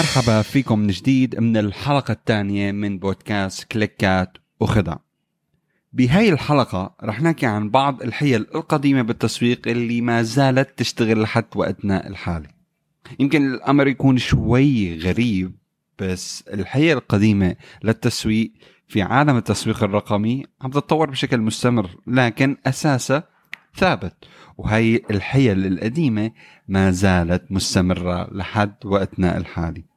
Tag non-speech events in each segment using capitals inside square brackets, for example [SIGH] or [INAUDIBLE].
مرحبا فيكم من جديد من الحلقة الثانية من بودكاست كليكات وخدع بهاي الحلقة رح نحكي عن بعض الحيل القديمة بالتسويق اللي ما زالت تشتغل لحد وقتنا الحالي. يمكن الأمر يكون شوي غريب بس الحيل القديمة للتسويق في عالم التسويق الرقمي عم تتطور بشكل مستمر لكن أساسها ثابت. وهي الحيل القديمة ما زالت مستمرة لحد وقتنا الحالي.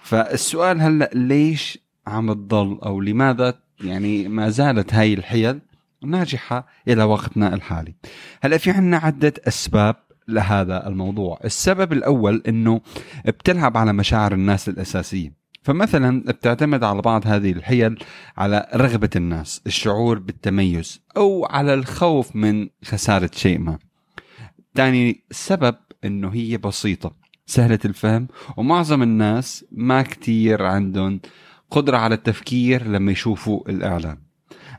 فالسؤال هلأ ليش عم تضل أو لماذا يعني ما زالت هاي الحيل ناجحة إلى وقتنا الحالي؟ هلأ في عنا عدة أسباب لهذا الموضوع. السبب الأول أنه بتلعب على مشاعر الناس الأساسية. فمثلا بتعتمد على بعض هذه الحيل على رغبة الناس الشعور بالتميز أو على الخوف من خسارة شيء ما. ثاني سبب أنه هي بسيطة. سهلة الفهم. ومعظم الناس ما كتير عندهم قدرة على التفكير لما يشوفوا الإعلان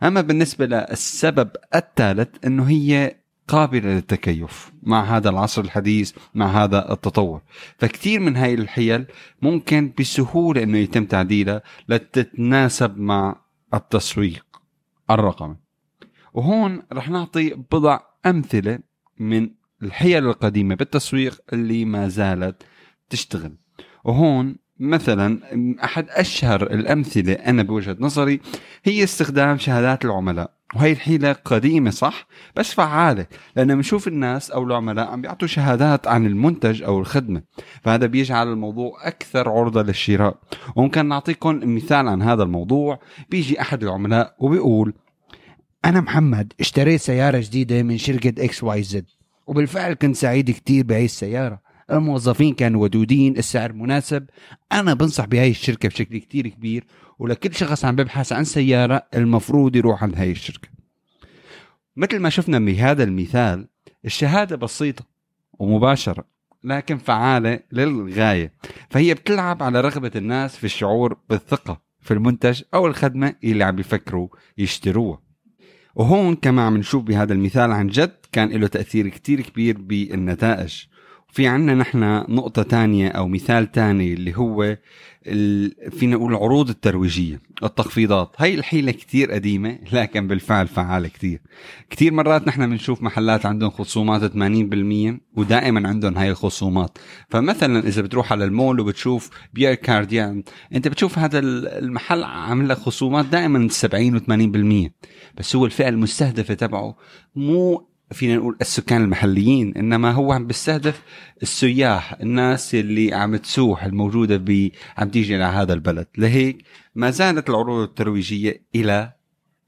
أما بالنسبة للسبب الثالث أنه هي قابلة للتكيف مع هذا العصر الحديث مع هذا التطور. فكتير من هاي الحيل ممكن بسهولة أنه يتم تعديلها لتتناسب مع التسويق الرقمي. وهون رح نعطي بضع أمثلة من الحيل القديمة بالتسويق اللي ما زالت تشتغل. وهون مثلا أحد أشهر الأمثلة أنا بوجهة نظري هي استخدام شهادات العملاء. وهي الحيلة قديمة صح؟ بس فعالة لأن بنشوف الناس أو العملاء عم بيعطوا شهادات عن المنتج أو الخدمة فهذا بيجعل الموضوع أكثر عرضة للشراء. وممكن نعطيكم مثال عن هذا الموضوع. بيجي أحد العملاء وبيقول أنا محمد اشتريت سيارة جديدة من شركة XYZ. وبالفعل كنت سعيد كتير بهي السيارة. الموظفين كانوا ودودين السعر مناسب. أنا بنصح بهاي الشركة بشكل كتير كبير ولكل شخص عم ببحث عن سيارة المفروض يروح عند هاي الشركة. مثل ما شفنا بهذا المثال الشهادة بسيطة ومباشرة لكن فعالة للغاية. فهي بتلعب على رغبة الناس في الشعور بالثقة في المنتج أو الخدمة اللي عم بيفكروا يشتروها. وهون كما عم نشوف بهذا المثال عن جد كان له تأثير كتير كبير بالنتائج. في عنا نحن نقطة تانية أو مثال تاني اللي هو فينا نقول العروض الترويجية التخفيضات. هاي الحيلة كتير قديمة لكن بالفعل فعالة كتير. كتير مرات نحن بنشوف محلات عندهم خصومات 80% ودائما عندهم هاي الخصومات. فمثلا إذا بتروح على المول وبتشوف بيير كارديان أنت بتشوف هذا المحل عامل لك خصومات دائما 70 و80% بس هو الفئة المستهدفة تبعه مو فينا نقول السكان المحليين إنما هو عم بيستهدف السياح الناس اللي عم تسوح الموجودة ب عم تيجي على هذا البلد. لهيك ما زالت العروض الترويجية إلى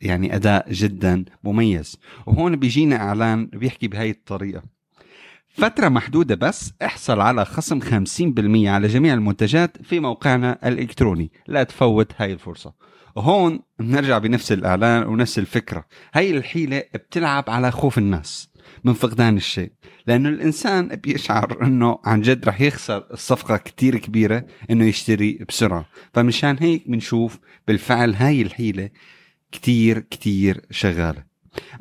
يعني أداء جدا مميز. وهون بيجينا إعلان بيحكي بهاي الطريقة. فترة محدودة بس احصل على خصم 50% على جميع المنتجات في موقعنا الإلكتروني. لا تفوت هاي الفرصة. هون بنرجع بنفس الإعلان ونفس الفكرة. هاي الحيلة بتلعب على خوف الناس من فقدان الشيء. لأنه الإنسان بيشعر إنه عن جد رح يخسر الصفقة كتير كبيرة إنه يشتري بسرعة. فمشان هيك بنشوف بالفعل هاي الحيلة كتير كتير شغالة.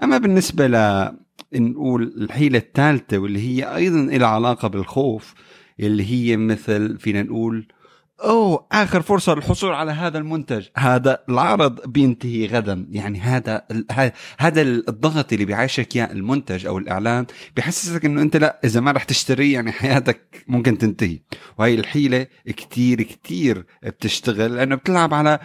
أما بالنسبة ل نقول الحيلة الثالثة واللي هي أيضا لها علاقة بالخوف اللي هي مثل فينا نقول اوه آخر فرصة للحصول على هذا المنتج. هذا العرض بينتهي غدا. يعني هذا هذا الضغط اللي بيعيشك اياه المنتج أو الإعلان بيحسسك إنه أنت لا إذا ما رح تشتريه يعني حياتك ممكن تنتهي. وهي الحيلة كتير كتير بتشتغل لأنه بتلعب على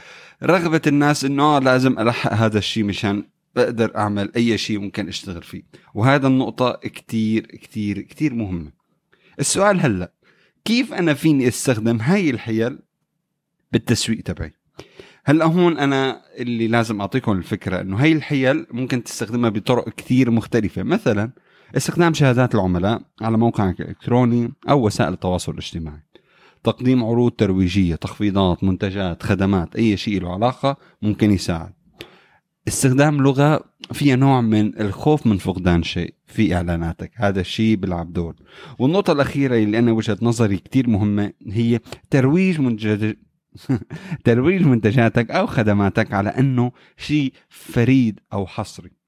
رغبة الناس إنه آه، لازم ألحق هذا الشيء مشان بقدر أعمل أي شيء ممكن أشتغل فيه. وهذا النقطة كتير كتير كتير مهمة. السؤال هلأ كيف أنا فيني أستخدم هاي الحيل بالتسويق تبعي؟ هلا هون أنا اللي لازم أعطيكم الفكرة إنه هاي الحيل ممكن تستخدمها بطرق كثير مختلفة. مثلا استخدام شهادات العملاء على موقعك الالكتروني أو وسائل التواصل الاجتماعي. تقديم عروض ترويجية تخفيضات منتجات خدمات أي شيء له علاقة ممكن يساعد. استخدام لغة فيها نوع من الخوف من فقدان شيء في إعلاناتك. هذا الشيء بيلعب دور. والنقطة الأخيرة اللي أنا وجهة نظري كتير مهمة هي ترويج منتج [LAUGHS] ترويج منتجاتك أو خدماتك على أنه شيء فريد أو حصري.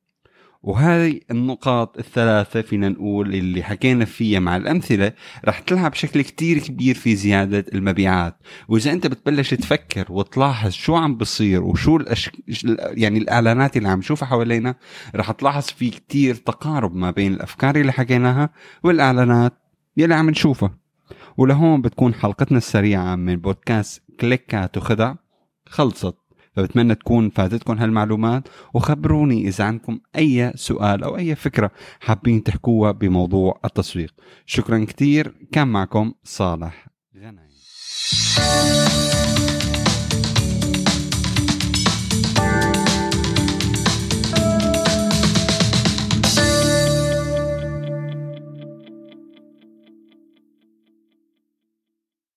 وهذه النقاط الثلاثة فينا نقول اللي حكينا فيها مع الأمثلة رح تلعب بشكل كتير كبير في زيادة المبيعات. وإذا أنت بتبلش تفكر وتلاحظ شو عم بصير وشو الأش... يعني الإعلانات اللي عم نشوفها حوالينا رح تلاحظ في كتير تقارب ما بين الأفكار اللي حكيناها والإعلانات يلي عم نشوفها. ولهون بتكون حلقتنا السريعة من بودكاست كليكات وخدع خلصت. فبتمنى تكون فاتتكم هالمعلومات. وخبروني إذا عندكم أي سؤال أو أي فكرة حابين تحكوها بموضوع التسويق. شكرا كتير. كان معكم صالح غنايم